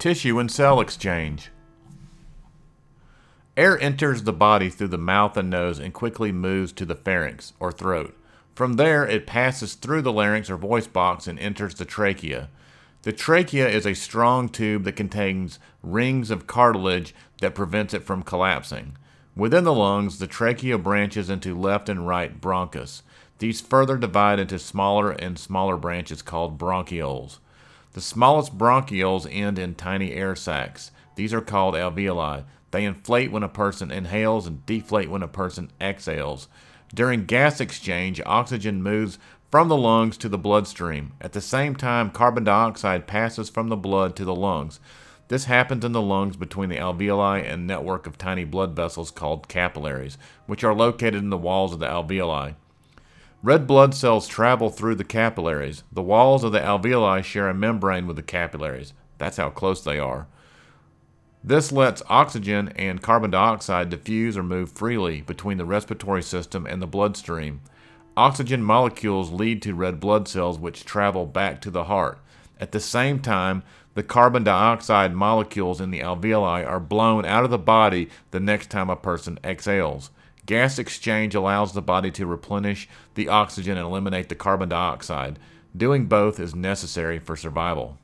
Tissue and cell exchange. Air enters the body through the mouth and nose and quickly moves to the pharynx, or throat. From there, it passes through the larynx or voice box and enters the trachea. The trachea is a strong tube that contains rings of cartilage that prevents it from collapsing. Within the lungs, the trachea branches into left and right bronchus. These further divide into smaller and smaller branches called bronchioles. The smallest bronchioles end in tiny air sacs. These are called alveoli. They inflate when a person inhales and deflate when a person exhales. During gas exchange, oxygen moves from the lungs to the bloodstream. At the same time, carbon dioxide passes from the blood to the lungs. This happens in the lungs between the alveoli and network of tiny blood vessels called capillaries, which are located in the walls of the alveoli. Red blood cells travel through the capillaries. The walls of the alveoli share a membrane with the capillaries. That's how close they are. This lets oxygen and carbon dioxide diffuse or move freely between the respiratory system and the bloodstream. Oxygen molecules lead to red blood cells, which travel back to the heart. At the same time, the carbon dioxide molecules in the alveoli are blown out of the body the next time a person exhales. Gas exchange allows the body to replenish the oxygen and eliminate the carbon dioxide. Doing both is necessary for survival.